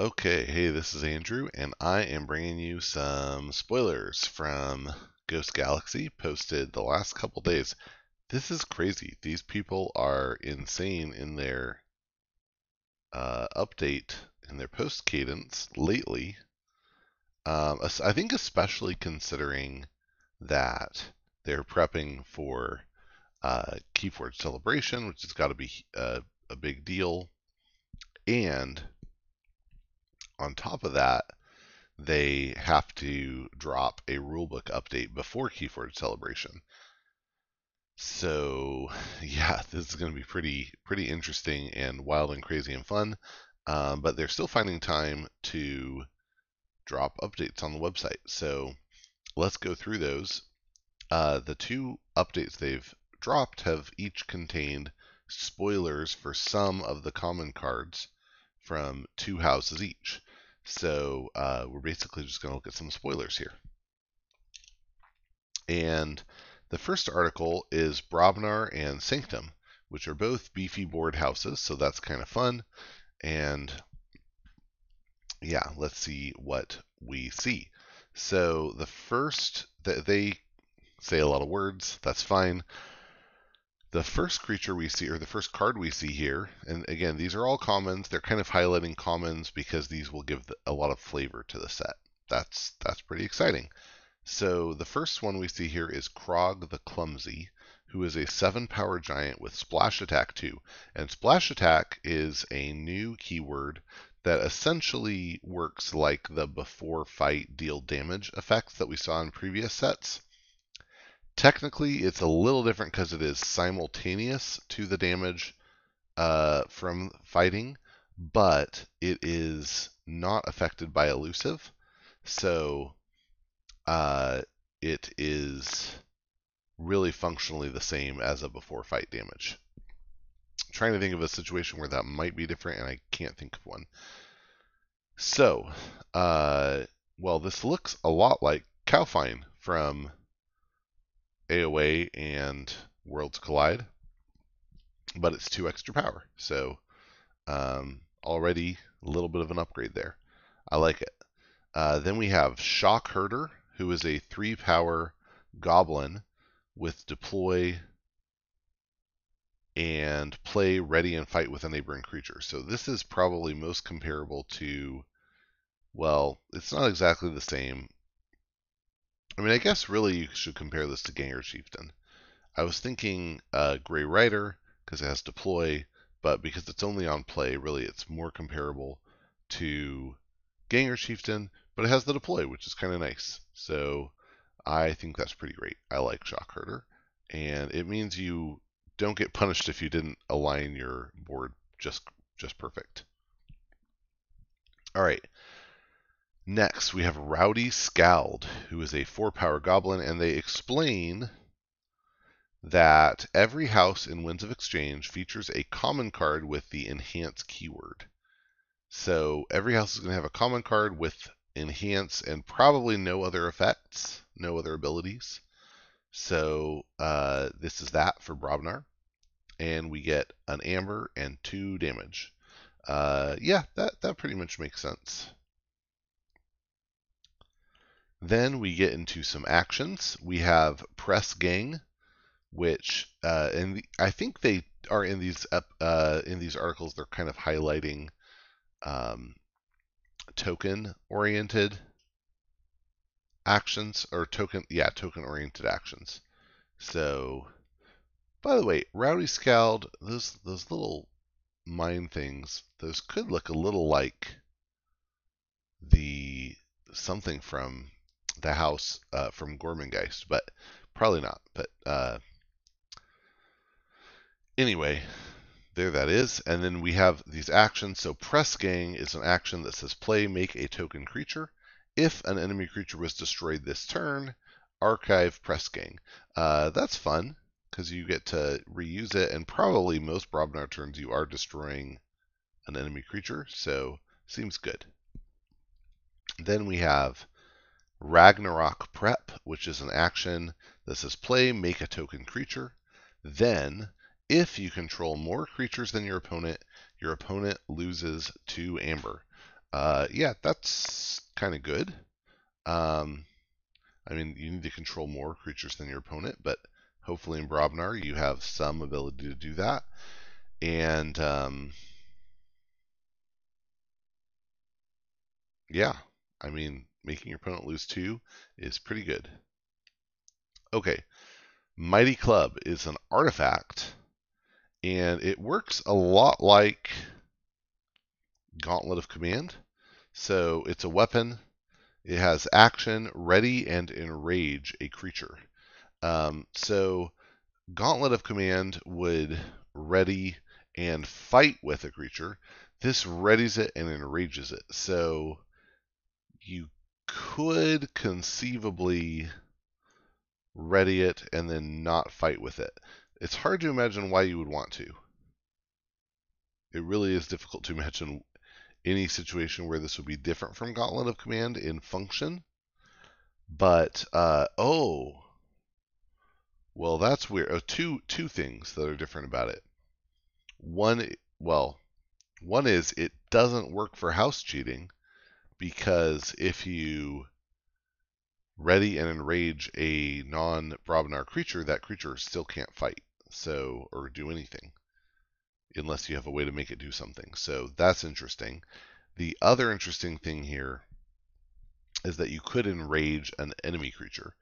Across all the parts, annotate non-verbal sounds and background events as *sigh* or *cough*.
Okay, hey, this is Andrew, and I am bringing you some spoilers from Ghost Galaxy posted the last couple days. This is crazy. These people are insane in their uh, update, and their post cadence lately. Um, I think, especially considering that they're prepping for uh, Keyforge Celebration, which has got to be uh, a big deal, and on top of that, they have to drop a rulebook update before Keyforge Celebration. So *laughs* yeah, this is going to be pretty pretty interesting and wild and crazy and fun. Um, but they're still finding time to drop updates on the website. So let's go through those. Uh, the two updates they've dropped have each contained spoilers for some of the common cards from two houses each. So uh, we're basically just going to look at some spoilers here. And the first article is Brobnar and Sanctum, which are both beefy board houses, so that's kind of fun. And yeah, let's see what we see. So the first, they say a lot of words, that's fine. The first creature we see, or the first card we see here, and again, these are all commons. They're kind of highlighting commons because these will give a lot of flavor to the set. That's that's pretty exciting. So the first one we see here is Krog the Clumsy, who is a 7 power giant with Splash Attack 2. And Splash Attack is a new keyword that essentially works like the before fight deal damage effects that we saw in previous sets. Technically, it's a little different because it is simultaneous to the damage uh, from fighting, but it is not affected by elusive. So uh, it is really functionally the same as a before fight damage. I'm trying to think of a situation where that might be different, and I can't think of one. So, uh, well, this looks a lot like Cowfyne from AOA and Worlds Collide, but it's two extra power. So um, already a little bit of an upgrade there. I like it. Uh, then we have Shock Herder, who is a three power goblin with deploy and play ready and fight with a neighboring creature. So this is probably most comparable to, well, it's not exactly the same. I mean, I guess really you should compare this to Ganger Chieftain. I was thinking uh, Grey Rider because it has deploy, but because it's only on play, really it's more comparable to Ganger Chieftain, but it has the deploy, which is kind of nice. So I think that's pretty great. I like Shock Herder, and it means you don't get punished if you didn't align your board just just perfect. All right. Next, we have Rowdy Skald, who is a four power goblin, and they explain that every house in Winds of Exchange features a common card with the enhance keyword. So every house is going to have a common card with enhance and probably no other effects, no other abilities. So uh, this is that for Brobnar. And we get an amber and two damage. Uh, yeah, that, that pretty much makes sense. Then we get into some actions. We have press gang, which uh, and the, I think they are in these uh, in these articles. They're kind of highlighting um, token oriented actions or token yeah token oriented actions. So, by the way, Rowdy Skald, those those little mine things, those could look a little like the something from the house uh, from Gormengeist, but probably not. But uh, anyway, there that is. And then we have these actions. So press gang is an action that says play make a token creature. If an enemy creature was destroyed this turn, archive press gang. Uh, that's fun because you get to reuse it, and probably most Brobnar turns you are destroying an enemy creature, so seems good. Then we have Ragnarok Prep, which is an action that says play, make a token creature. Then, if you control more creatures than your opponent, your opponent loses two amber. uh, yeah, that's kind of good. Um, I mean, you need to control more creatures than your opponent, but hopefully in Brobnar you have some ability to do that. And um, yeah, I mean, making your opponent lose two is pretty good. Okay, Mighty Club is an artifact, and it works a lot like Gauntlet of Command. So it's a weapon. It has action, ready, and enrage a creature. Um, so Gauntlet of Command would ready and fight with a creature. This readies it and enrages it. So you could conceivably ready it and then not fight with it. It's hard to imagine why you would want to. It really is difficult to imagine any situation where this would be different from Gauntlet of Command in function. But, uh, oh, well, that's weird. Oh, two, two things that are different about it. One, well, one is it doesn't work for house cheating because if you ready and enrage a non-Brobnar creature, that creature still can't fight, so or do anything unless you have a way to make it do something. So that's interesting. The other interesting thing here is that you could enrage an enemy creature,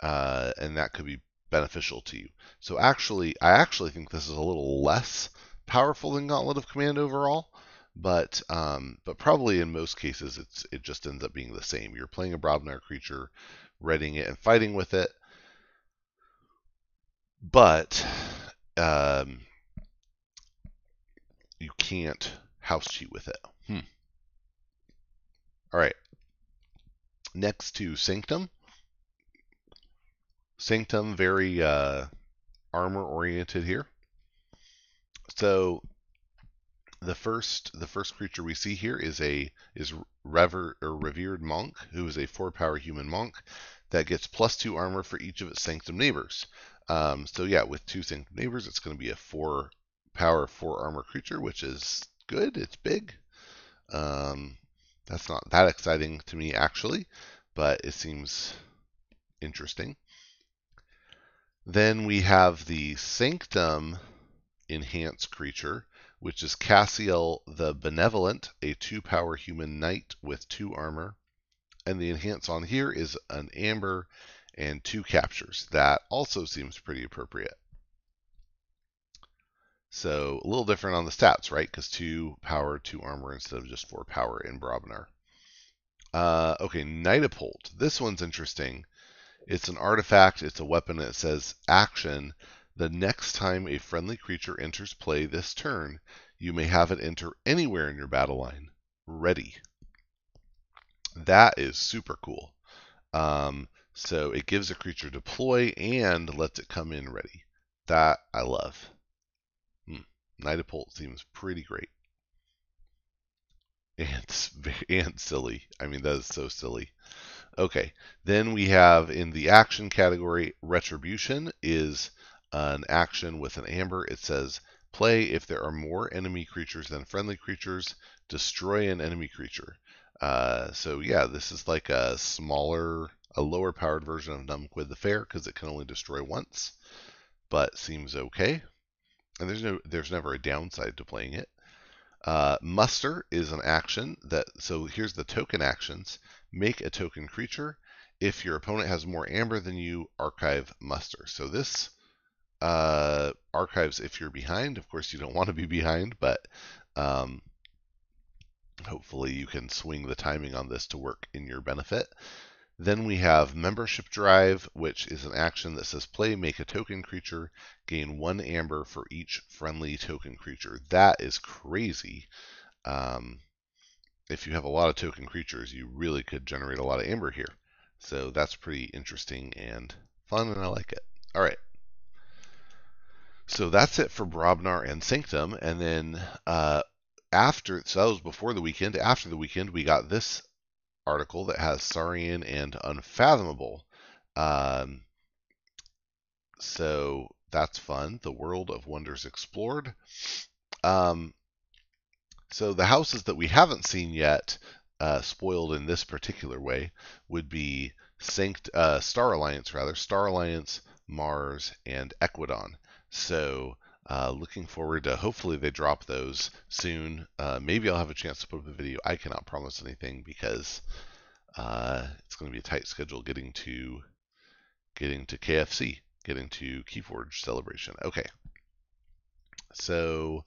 uh, and that could be beneficial to you. So actually, I actually think this is a little less powerful than Gauntlet of Command overall, but um, but probably in most cases it's it just ends up being the same. You're playing a Brobnar creature, readying it and fighting with it, but um, you can't house cheat with it. Hmm. All right. Next to Sanctum. Sanctum, very uh, armor oriented here. So the first the first creature we see here is a is rever, or revered monk who is a four power human monk that gets plus two armor for each of its sanctum neighbors. Um, so yeah, with two sanctum neighbors, it's going to be a four power four armor creature, which is good. It's big. Um, that's not that exciting to me actually, but it seems interesting. Then we have the Sanctum enhanced creature, which is Cassiel the Benevolent, a two power human knight with two armor. And the enhance on here is an amber and two captures. That also seems pretty appropriate. So a little different on the stats, right? Because two power, two armor instead of just four power in Brobnar. Uh, okay, Knightapult. This one's interesting. It's an artifact, it's a weapon, it says action the next time a friendly creature enters play this turn, you may have it enter anywhere in your battle line. Ready. That is super cool. Um, so it gives a creature deploy and lets it come in ready. That I love. Hmm. Knightapult seems pretty great. *laughs* And, *laughs* and silly. I mean, that is so silly. Okay, then we have in the action category, Retribution is an action with an amber. It says play if there are more enemy creatures than friendly creatures, destroy an enemy creature. Uh, so yeah, this is like a smaller, a lower powered version of Numquid the Fair because it can only destroy once, but seems okay. And there's no, there's never a downside to playing it. Uh, muster is an action that, so here's the token actions. Make a token creature. If your opponent has more amber than you, archive muster. So this uh, archives if you're behind. Of course, you don't want to be behind, but um, hopefully you can swing the timing on this to work in your benefit. Then we have Membership Drive, which is an action that says play, make a token creature, gain one amber for each friendly token creature. That is crazy. Um, if you have a lot of token creatures, you really could generate a lot of amber here. So that's pretty interesting and fun, and I like it. All right. So that's it for Brobnar and Sanctum. And then uh, after, so that was before the weekend. After the weekend, we got this article that has Saurian and Unfathomable. Um, so that's fun. The World of Wonders Explored. Um, so the houses that we haven't seen yet, uh, spoiled in this particular way would be Sanct- uh, Star Alliance, rather Star Alliance, Mars, and Ekwidon. So uh, looking forward to hopefully they drop those soon. Uh, maybe I'll have a chance to put up a video. I cannot promise anything because uh, it's going to be a tight schedule getting to getting to KFC, getting to Keyforge celebration. Okay, so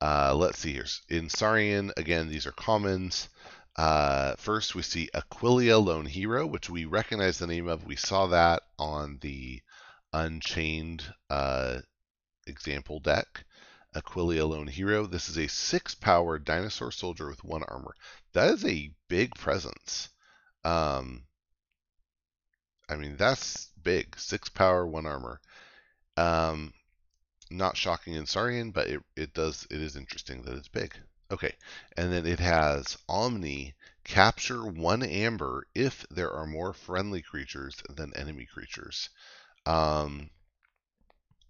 uh, let's see here. In Saurian, again, these are commons. Uh, first, we see Aquilia Lone Hero, which we recognize the name of. We saw that on the Unchained uh, example deck. Aquilia Lone Hero. This is a six power dinosaur soldier with one armor. That is a big presence. Um, I mean, that's big. Six power, one armor. Um, not shocking in Saurian, but it, it does it is interesting that it's big. Okay, and then it has Omni capture one amber if there are more friendly creatures than enemy creatures. Um,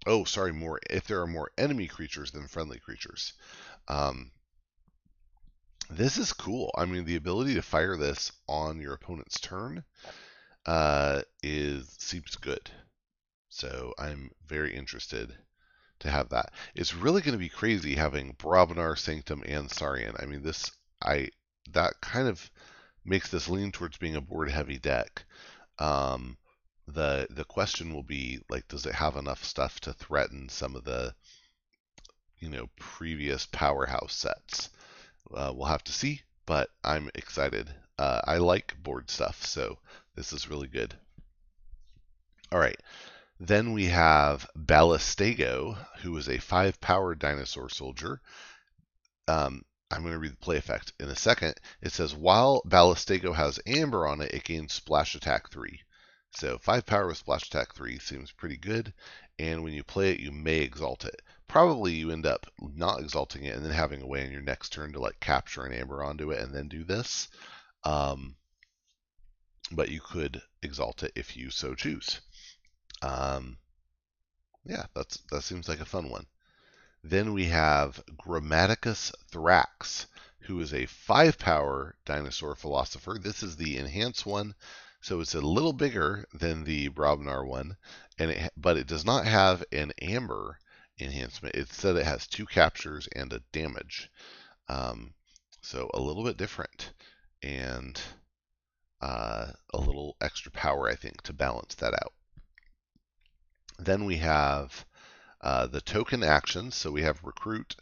oh, sorry, more if there are more enemy creatures than friendly creatures. Um, this is cool. I mean, the ability to fire this on your opponent's turn uh, is seems good. So I'm very interested to have that. It's really going to be crazy having Brobnar, Sanctum, and Saurian. I mean, this I that kind of makes this lean towards being a board heavy deck. Um, the the question will be like, does it have enough stuff to threaten some of the you know previous powerhouse sets? Uh, we'll have to see, but I'm excited. Uh, I like board stuff, so this is really good. All right. Then we have Ballistego, who is a five power dinosaur soldier. Um, I'm going to read the play effect in a second. It says while Ballistego has amber on it, it gains splash attack 3. So 5 power with splash attack 3 seems pretty good. And when you play it, you may exalt it. Probably you end up not exalting it and then having a way on your next turn to like capture an amber onto it and then do this. Um, but you could exalt it if you so choose. Um, yeah, that's that seems like a fun one. Then we have Grammaticus Thrax, who is a five power dinosaur philosopher. This is the enhanced one, so it's a little bigger than the Brobnar one, and it, but it does not have an amber enhancement. It said it has two captures and a damage, um, so a little bit different, and uh, a little extra power, I think, to balance that out. Then we have uh, the token actions. So we have recruit.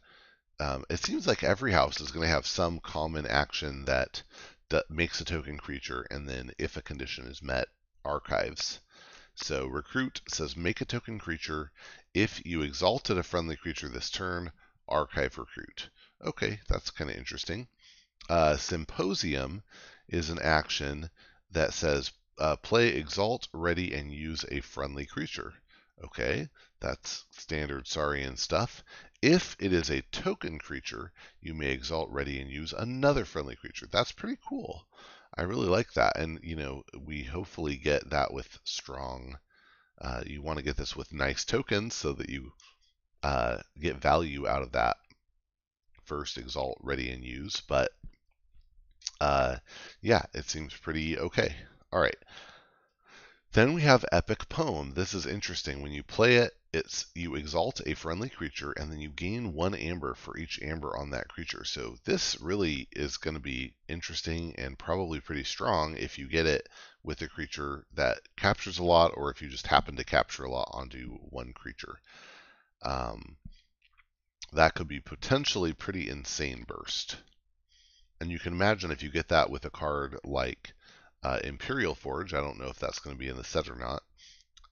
Um, it seems like every house is going to have some common action that, that makes a token creature, and then if a condition is met, archives. So recruit says make a token creature. If you exalted a friendly creature this turn, archive recruit. Okay, that's kind of interesting. Uh, symposium is an action that says uh, play exalt, ready, and use a friendly creature. Okay, that's standard Saurian stuff. If it is a token creature, you may exalt ready and use another friendly creature. That's pretty cool. I really like that. And, you know, we hopefully get that with strong. Uh, you want to get this with nice tokens so that you uh, get value out of that first exalt ready and use. But uh, yeah, it seems pretty okay. All right. Then we have Epic Poem. This is interesting. When you play it, it's you exalt a friendly creature and then you gain one amber for each amber on that creature. So this really is going to be interesting and probably pretty strong if you get it with a creature that captures a lot or if you just happen to capture a lot onto one creature. Um, that could be potentially pretty insane burst. And you can imagine if you get that with a card like uh, Imperial Forge. I don't know if that's going to be in the set or not.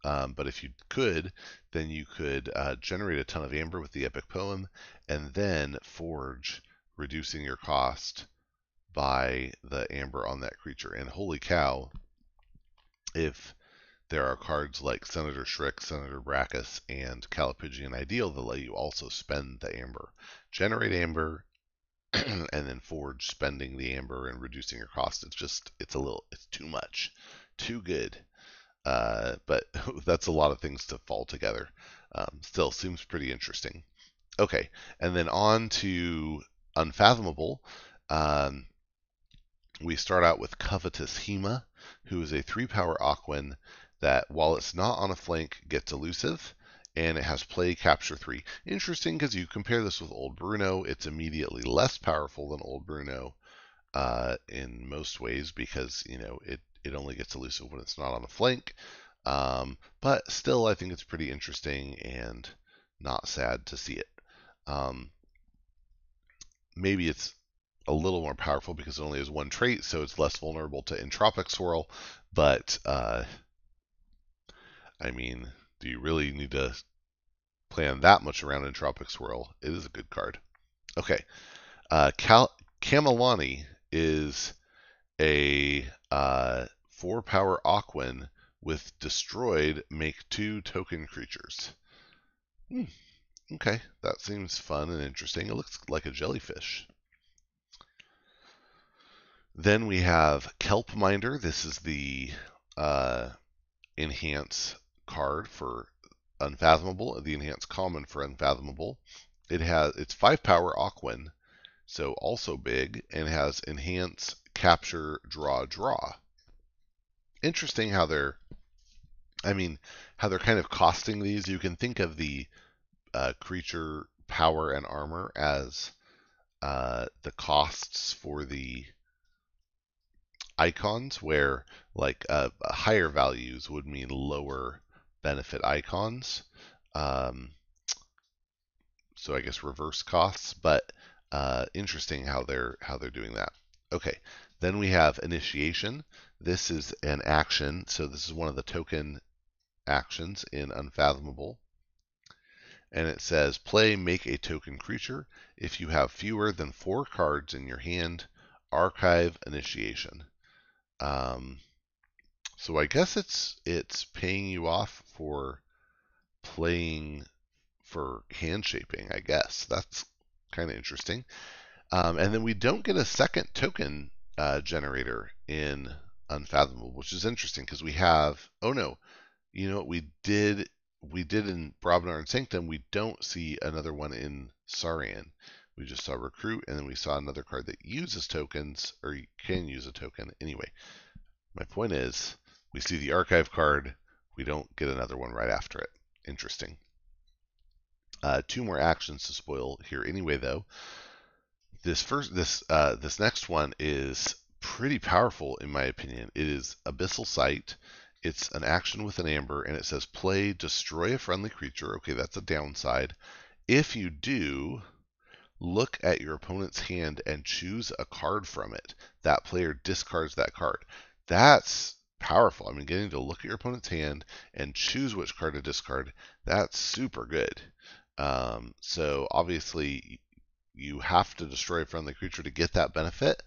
Um, but if you could, then you could uh, generate a ton of amber with the epic poem and then forge, reducing your cost by the amber on that creature. And holy cow, if there are cards like Senator Shriek, Senator Bracchus, and Callipygian Ideal that let you also spend the amber. Generate amber, *clears throat* and then Forge spending the amber and reducing your cost. It's just it's a little it's too much, too good. Uh, but *laughs* that's a lot of things to fall together. Um, still seems pretty interesting. Okay, and then on to Unfathomable. Um, we start out with Covetous Hema, who is a 3 power Aquan that, while it's not on a flank, gets elusive, and it has play capture 3. Interesting because you compare this with Old Bruno, it's immediately less powerful than Old Bruno uh, in most ways because, you know, it, it only gets elusive when it's not on the flank. Um, but still, I think it's pretty interesting and not sad to see it. Um, maybe it's a little more powerful because it only has one trait, so it's less vulnerable to Entropic Swirl. But uh, I mean, do you really need to plan that much around Entropic Swirl? It is a good card. Okay, uh, Cal- Kamalani is a uh, four power Aquan with destroyed make two token creatures. Hmm. Okay, that seems fun and interesting. It looks like a jellyfish. Then we have Kelp Minder. This is the uh, enhance card for Unfathomable, the enhanced common for Unfathomable. It has it's five power Aquan, so also big, and has enhance, capture, draw, draw. Interesting how they're, I mean, how they're kind of costing these. You can think of the uh, creature power and armor as uh, the costs for the icons where like uh, higher values would mean lower benefit icons. Um, so I guess reverse costs, but uh, interesting how they're how they're doing that. Okay, then we have initiation. This is an action, so this is one of the token actions in Unfathomable. And it says play make a token creature. If you have fewer than four cards in your hand, archive initiation. Um, so I guess it's it's paying you off for playing for hand shaping. I guess that's kind of interesting. Um, and then we don't get a second token uh, generator in Unfathomable, which is interesting because we have. Oh no, you know what we did? We did in Brobnar and Sanctum. We don't see another one in Saurian. We just saw recruit, and then we saw another card that uses tokens, or you can use a token. Anyway, my point is, we see the archive card. We don't get another one right after it. Interesting. Uh, two more actions to spoil here anyway, though. This first, this uh, this next one is pretty powerful in my opinion. It is Abyssal Sight. It's an action with an amber, and it says play destroy a friendly creature. Okay, that's a downside. If you do, look at your opponent's hand and choose a card from it. That player discards that card. That's powerful. I mean, getting to look at your opponent's hand and choose which card to discard, that's super good. Um, so obviously, you have to destroy a friendly creature to get that benefit,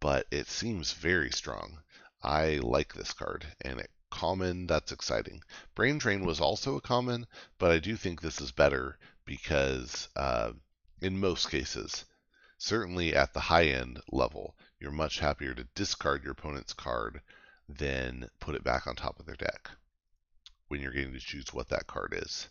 but it seems very strong. I like this card, and it common, that's exciting. Brain Drain was also a common, but I do think this is better because uh, in most cases, certainly at the high end level, you're much happier to discard your opponent's card than put it back on top of their deck when you're getting to choose what that card is.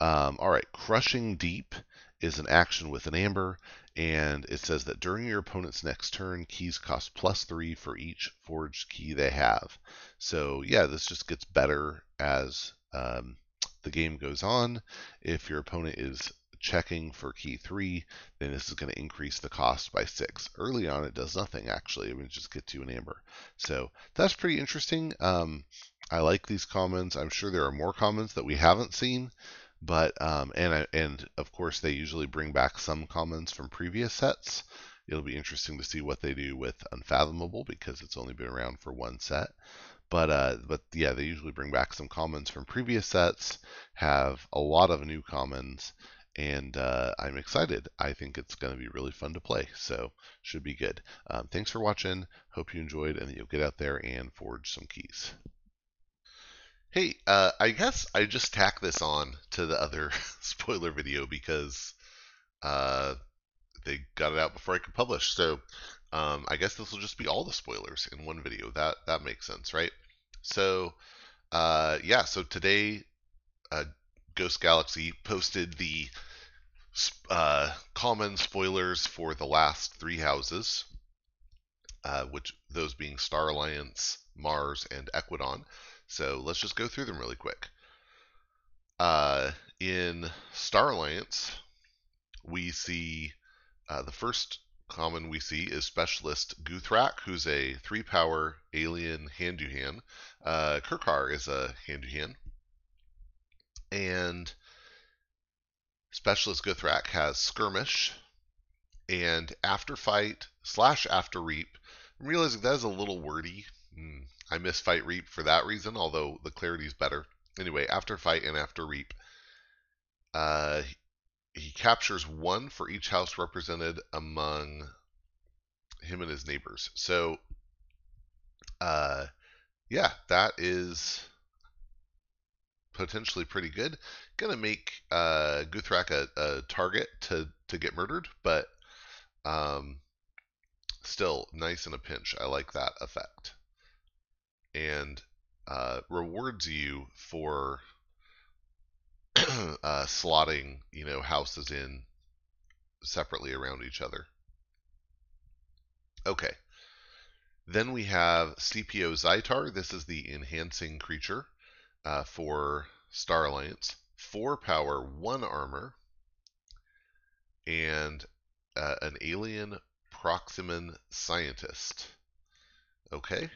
Um, all right, Crushing Deep is an action with an amber, and it says that during your opponent's next turn, keys cost plus three for each forged key they have. So yeah, this just gets better as um, the game goes on. If your opponent is checking for key 3, then this is going to increase the cost by 6. Early on, it does nothing, actually. It just gets you an amber. So that's pretty interesting. Um, I like these commons. I'm sure there are more commons that we haven't seen. But, um, and, and of course, they usually bring back some commons from previous sets. It'll be interesting to see what they do with Unfathomable because it's only been around for one set. But uh, but yeah, they usually bring back some commons from previous sets, have a lot of new commons, and uh, I'm excited. I think it's going to be really fun to play, so should be good. Um, thanks for watching. Hope you enjoyed, and you'll get out there and forge some keys. Hey, uh, I guess I just tack this on to the other *laughs* spoiler video because uh, they got it out before I could publish. So um, I guess this will just be all the spoilers in one video. That that makes sense, right? So uh, yeah, so today uh, Ghost Galaxy posted the uh, common spoilers for the last three houses. uh, which those being Star Alliance, Mars, and Ekwidon. So let's just go through them really quick. Uh, in Star Alliance, we see uh, the first common we see is Specialist Guthrak, who's a three power alien Handuhan. Uh, Kirkar is a Handuhan. And Specialist Guthrak has Skirmish and After Fight slash After Reap. I'm realizing that is a little wordy. Mm, I miss Fight Reap for that reason, although the clarity is better. Anyway, After Fight and After Reap. Uh, he captures one for each house represented among him and his neighbors. So, uh, yeah, that is potentially pretty good. Gonna make uh, Guthrak a, a target to to get murdered, but um, still nice in a pinch. I like that effect, and uh, rewards you for *clears throat* uh, slotting, you know, houses in separately around each other. Okay. Then we have CPO Zytar. This is the enhancing creature uh, for Star Alliance. Four power, one armor, and uh, an alien Proximan scientist. Okay.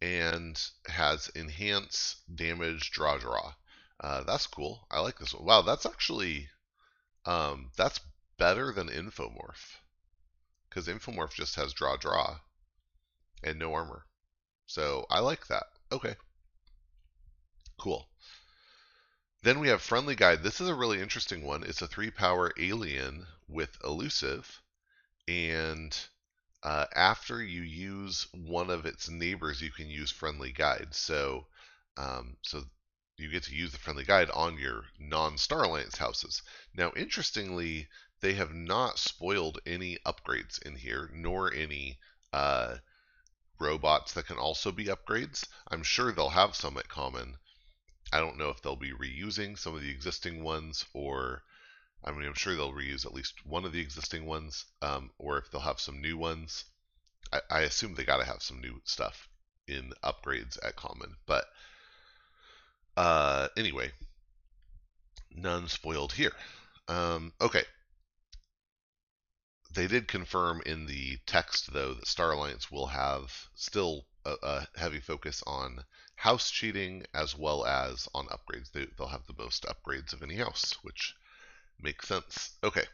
And has enhance damage draw draw. Uh, that's cool. I like this one. Wow, that's actually um, that's better than Infomorph because Infomorph just has draw draw and no armor. So I like that. Okay, cool. Then we have Friendly Guide. This is a really interesting one. It's a three power alien with elusive, and uh, after you use one of its neighbors, you can use Friendly Guide. So, um, so you get to use the friendly guide on your non-Star Alliance houses. Now, interestingly, they have not spoiled any upgrades in here, nor any uh, robots that can also be upgrades. I'm sure they'll have some at common. I don't know if they'll be reusing some of the existing ones, or I mean, I'm sure they'll reuse at least one of the existing ones, um, or if they'll have some new ones. I, I assume they got to have some new stuff in upgrades at common, but uh, anyway, none spoiled here. Um, okay. They did confirm in the text, though, that Star Alliance will have still a, a heavy focus on house cheating as well as on upgrades. They, they'll have the most upgrades of any house, which makes sense. Okay.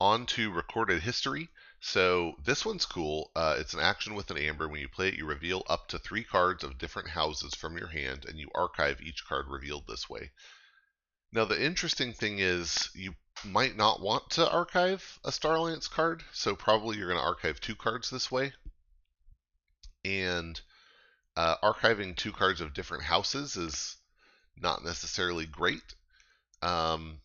On to recorded history. So this one's cool. Uh, it's an action with an amber. When you play it, you reveal up to three cards of different houses from your hand, and you archive each card revealed this way. Now the interesting thing is you might not want to archive a Star Alliance card, so probably you're going to archive two cards this way. And uh, archiving two cards of different houses is not necessarily great. Um,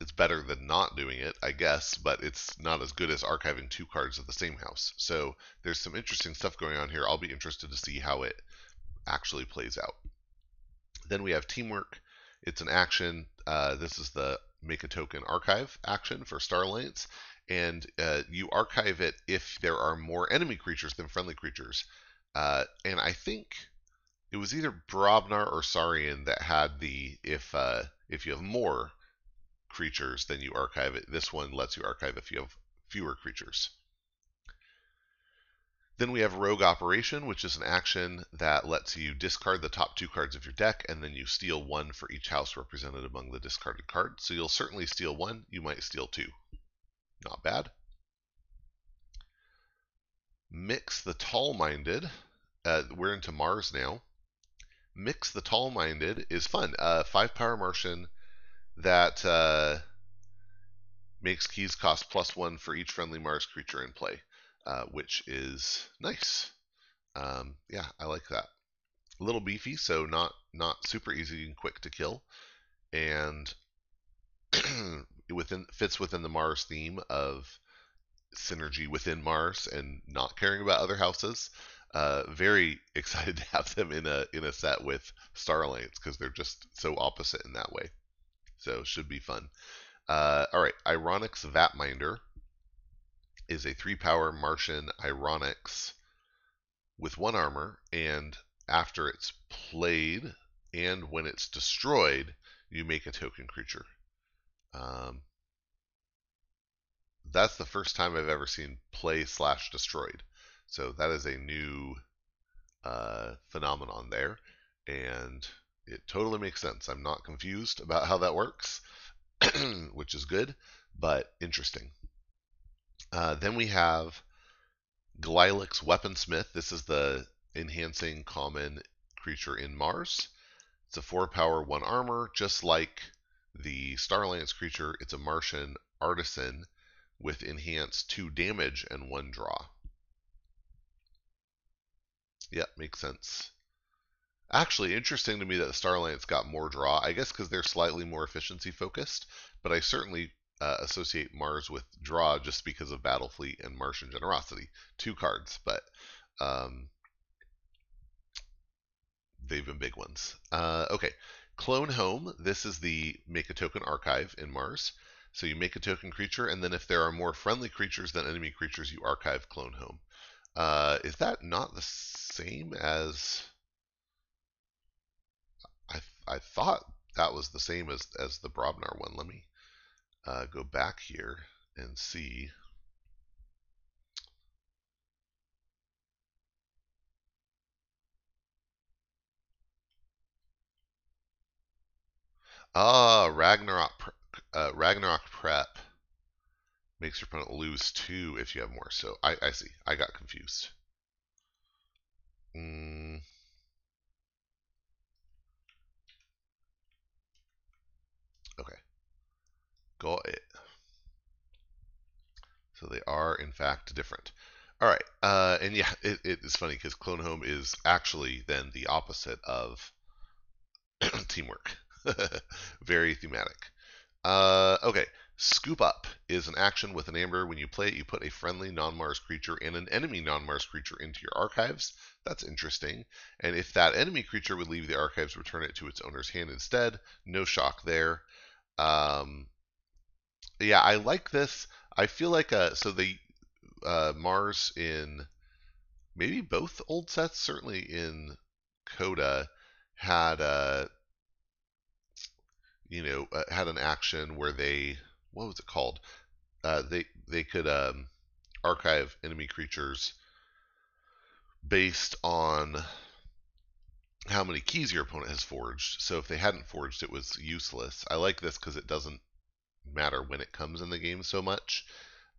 it's better than not doing it, I guess, but it's not as good as archiving two cards of the same house. So there's some interesting stuff going on here. I'll be interested to see how it actually plays out. Then we have teamwork. It's an action. Uh, this is the make a token archive action for Star Alliance, and uh, you archive it if there are more enemy creatures than friendly creatures. Uh, and I think it was either Brobnar or Saurian that had the if uh, if you have more creatures, then you archive it. This one lets you archive if you have fewer creatures. Then we have Rogue Operation, which is an action that lets you discard the top two cards of your deck, and then you steal one for each house represented among the discarded cards. So you'll certainly steal one, you might steal two. Not bad. Mix the Tall Minded. Uh, we're into Mars now. Mix the Tall Minded is fun. Uh, five power Martian that uh, makes keys cost plus one for each friendly Mars creature in play, uh, which is nice. Um, yeah, I like that. A little beefy, so not not super easy and quick to kill, and *clears throat* within fits within the Mars theme of synergy within Mars and not caring about other houses. Uh, very *laughs* excited to have them in a in a set with Star Alliance because they're just so opposite in that way. So should be fun. Uh, all right, Ironyx Vatminder is a three power Martian Ironyx with one armor, and after it's played and when it's destroyed, you make a token creature. Um, that's the first time I've ever seen play slash destroyed. So that is a new uh, phenomenon there, and it totally makes sense. I'm not confused about how that works, *clears throat* which is good, but interesting. Uh, then we have Glylix Weaponsmith. This is the enhancing common creature in Mars. It's a 4 power, 1 armor, just like the Starlance creature. It's a Martian artisan with enhanced 2 damage and 1 draw. Yep, makes sense. Actually, interesting to me that the Starlance got more draw. I guess because they're slightly more efficiency focused, but I certainly uh, associate Mars with draw just because of Battlefleet and Martian Generosity. Two cards, but um, they've been big ones. Uh, okay, Clone Home. This is the make a token archive in Mars. So you make a token creature, and then if there are more friendly creatures than enemy creatures, you archive Clone Home. Uh, is that not the same as? I I thought that was the same as as the Brobnar one. Let me uh, go back here and see. Ah, Ragnarok, uh, Ragnarok Prep makes your opponent lose two if you have more. So I, I see. I got confused. Mm. Okay. Got it. So they are, in fact, different. All right. Uh, and yeah, *laughs* it, it is funny because Clone Home is actually then the opposite of *clears throat* teamwork. *laughs* Very thematic. Uh, okay. Scoop Up is an action with an amber. When you play it, you put a friendly non Mars creature and an enemy non Mars creature into your archives. That's interesting. And if that enemy creature would leave the archives, return it to its owner's hand instead. No shock there. Um, yeah, I like this. I feel like uh, so the uh, Mars in maybe both old sets, certainly in CotA, had uh, you know uh, had an action where they what was it called? Uh, they they could um, archive enemy creatures based on how many keys your opponent has forged. So if they hadn't forged, it was useless. I like this because it doesn't matter when it comes in the game so much.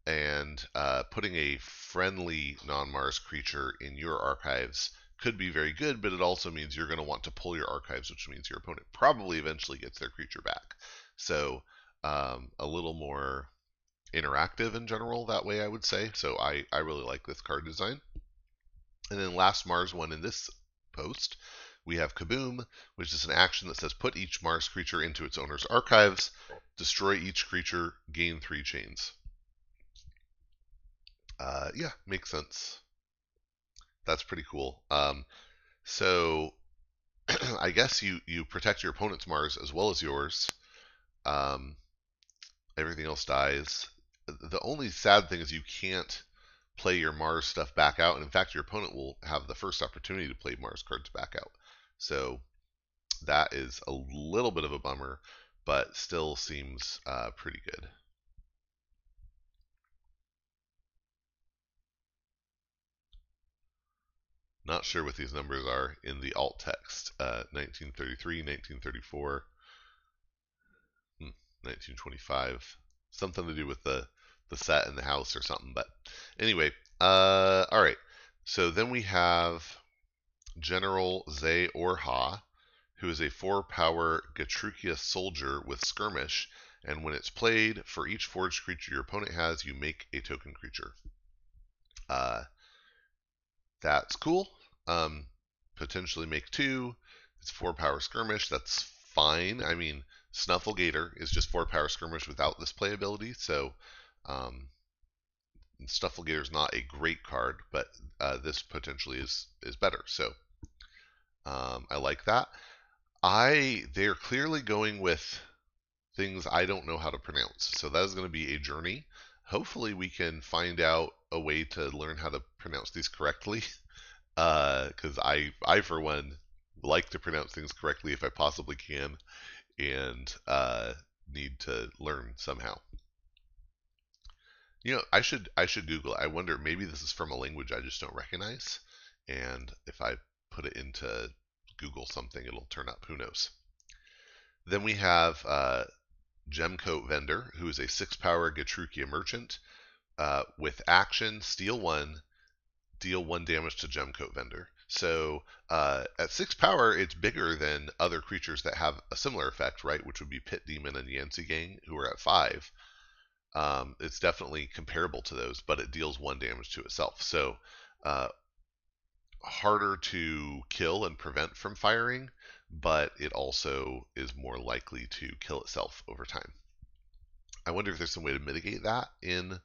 And uh, putting a friendly non-Mars creature in your archives could be very good, but it also means you're going to want to pull your archives, which means your opponent probably eventually gets their creature back. So um, a little more interactive in general that way, I would say. So I, I really like this card design. And then last Mars one in this post, we have Kaboom, which is an action that says put each Mars creature into its owner's archives, destroy each creature, gain three chains. Uh, yeah, makes sense. That's pretty cool. Um, so *clears throat* I guess you you protect your opponent's Mars as well as yours. Um, everything else dies. The only sad thing is you can't play your Mars stuff back out, and in fact, your opponent will have the first opportunity to play Mars cards back out. So that is a little bit of a bummer, but still seems uh, pretty good. Not sure what these numbers are in the alt text. Uh, 1933, 1934, hmm, 1925. Something to do with the, the set in the house or something. But anyway, uh, all right. So then we have General Zay Orha, who is a 4 power Gatrukia soldier with skirmish, and when it's played, for each forged creature your opponent has, you make a token creature. Uh, that's cool. Um, potentially make two. It's four power skirmish. That's fine. I mean, Snufflegator is just four power skirmish without this playability. So, um, Snufflegator is not a great card, but uh, this potentially is is better. So, um, I like that. I they're clearly going with things I don't know how to pronounce. So that is going to be a journey. Hopefully we can find out a way to learn how to pronounce these correctly. Because *laughs* uh, I, I for one, like to pronounce things correctly if I possibly can, and uh, need to learn somehow. You know, I should I should Google. I wonder maybe this is from a language I just don't recognize, and if I put it into Google something, it'll turn up. Who knows? Then we have uh, Gemcoat Vendor, who is a six power Gatrukia merchant uh, with action, steal one, deal one damage to Gemcoat Vendor. So uh, at six power, it's bigger than other creatures that have a similar effect, right? Which would be Pit Demon and Yantzee Gang, who are at five. Um, it's definitely comparable to those, but it deals one damage to itself. So uh, harder to kill and prevent from firing, but it also is more likely to kill itself over time. I wonder if there's some way to mitigate that in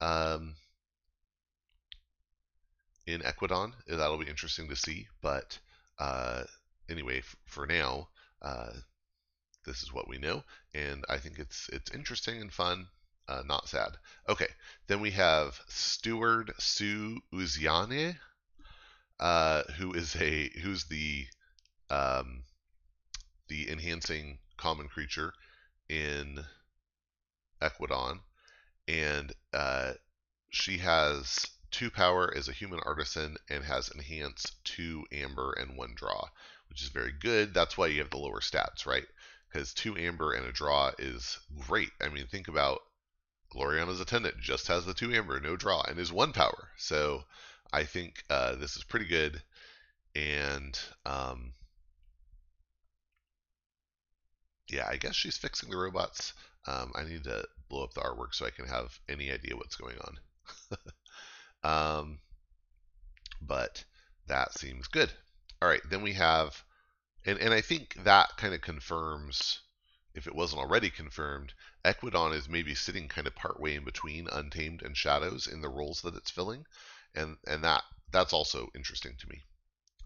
um, in Ekwidon. That'll be interesting to see. But uh, anyway, for now, uh, this is what we know, and I think it's it's interesting and fun. Uh, not sad. Okay, then we have Steward Su Uziane, uh, who is a who's the um, the enhancing common creature in Ekwidon, and uh, she has two power as a human artisan and has enhance two amber and one draw, which is very good. That's why you have the lower stats, right? Because two amber and a draw is great. I mean, think about Gloriana's attendant just has the two amber, no draw, and is one power. So I think uh, this is pretty good. And um, yeah, I guess she's fixing the robots. Um, I need to blow up the artwork so I can have any idea what's going on. *laughs* um, but that seems good. All right, then we have, and, and I think that kind of confirms, if it wasn't already confirmed, Ekwidon is maybe sitting kind of partway in between Untamed and Shadows in the roles that it's filling, and and that that's also interesting to me.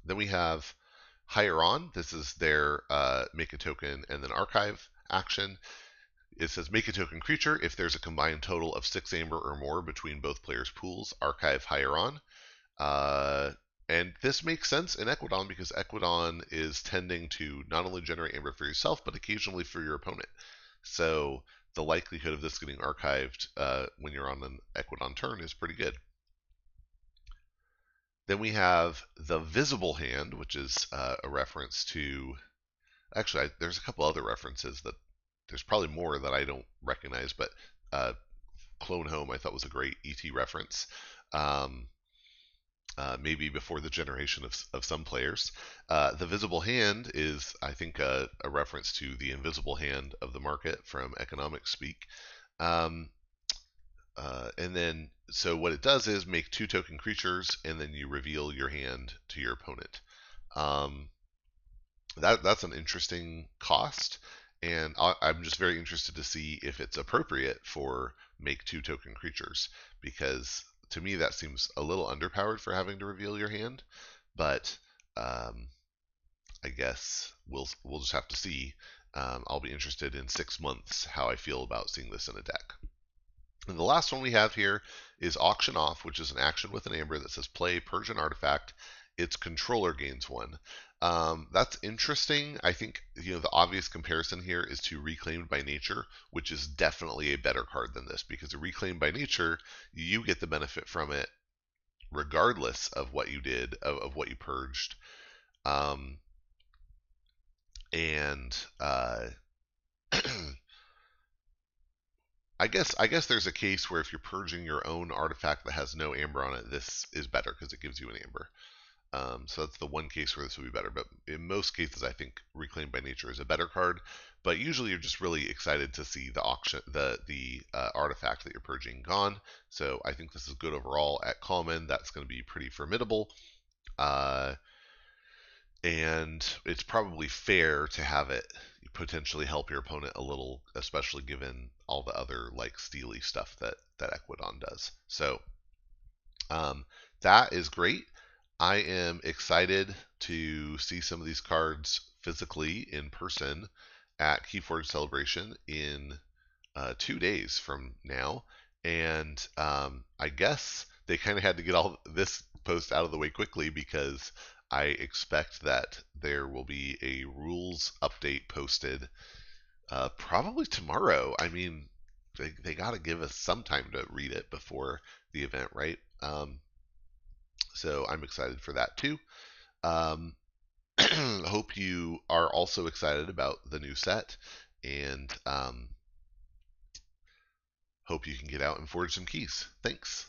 Then we have Hire On. This is their uh, make a token and then archive action. It says make a token creature if there's a combined total of six amber or more between both players' pools. Archive Hire On. Uh, and this makes sense in Ekwidon because Ekwidon is tending to not only generate amber for yourself, but occasionally for your opponent. So the likelihood of this getting archived uh, when you're on an Ekwidon turn is pretty good. Then we have the visible hand, which is uh, a reference to. Actually, I, there's a couple other references that there's probably more that I don't recognize, but uh, Clone Home I thought was a great ET reference. Um, uh, maybe before the generation of, of some players. Uh, the visible hand is, I think, a, a, reference to the invisible hand of the market from economic speak. Um, uh, and then, so what it does is make two token creatures, and then you reveal your hand to your opponent. Um, that that's an interesting cost and I'm just very interested to see if it's appropriate for make two token creatures because to me that seems a little underpowered for having to reveal your hand, but um, I guess we'll we'll just have to see. Um, I'll be interested in six months how I feel about seeing this in a deck. And the last one we have here is Auction Off, which is an action with an amber that says play Persian artifact. Its controller gains one. Um, that's interesting. I think you know the obvious comparison here is to Reclaimed by Nature, which is definitely a better card than this because Reclaimed by Nature, you get the benefit from it regardless of what you did, of, of what you purged. Um, and uh, *clears throat* I guess I guess there's a case where if you're purging your own artifact that has no amber on it, this is better because it gives you an amber. Um, so that's the one case where this would be better. But in most cases, I think Reclaimed by Nature is a better card. But usually, you're just really excited to see the auction, the the uh, artifact that you're purging gone. So I think this is good overall. At common, that's going to be pretty formidable. Uh, and it's probably fair to have it potentially help your opponent a little, especially given all the other like steely stuff that that Ekwidon does. So um, that is great. I am excited to see some of these cards physically in person at Keyforge Celebration in uh, two days from now. and um, I guess they kind of had to get all this post out of the way quickly because I expect that there will be a rules update posted uh, probably tomorrow. I mean, they, they got to give us some time to read it before the event, right? Um, so I'm excited for that too. Um, *clears throat* hope you are also excited about the new set and um, hope you can get out and forge some keys. Thanks.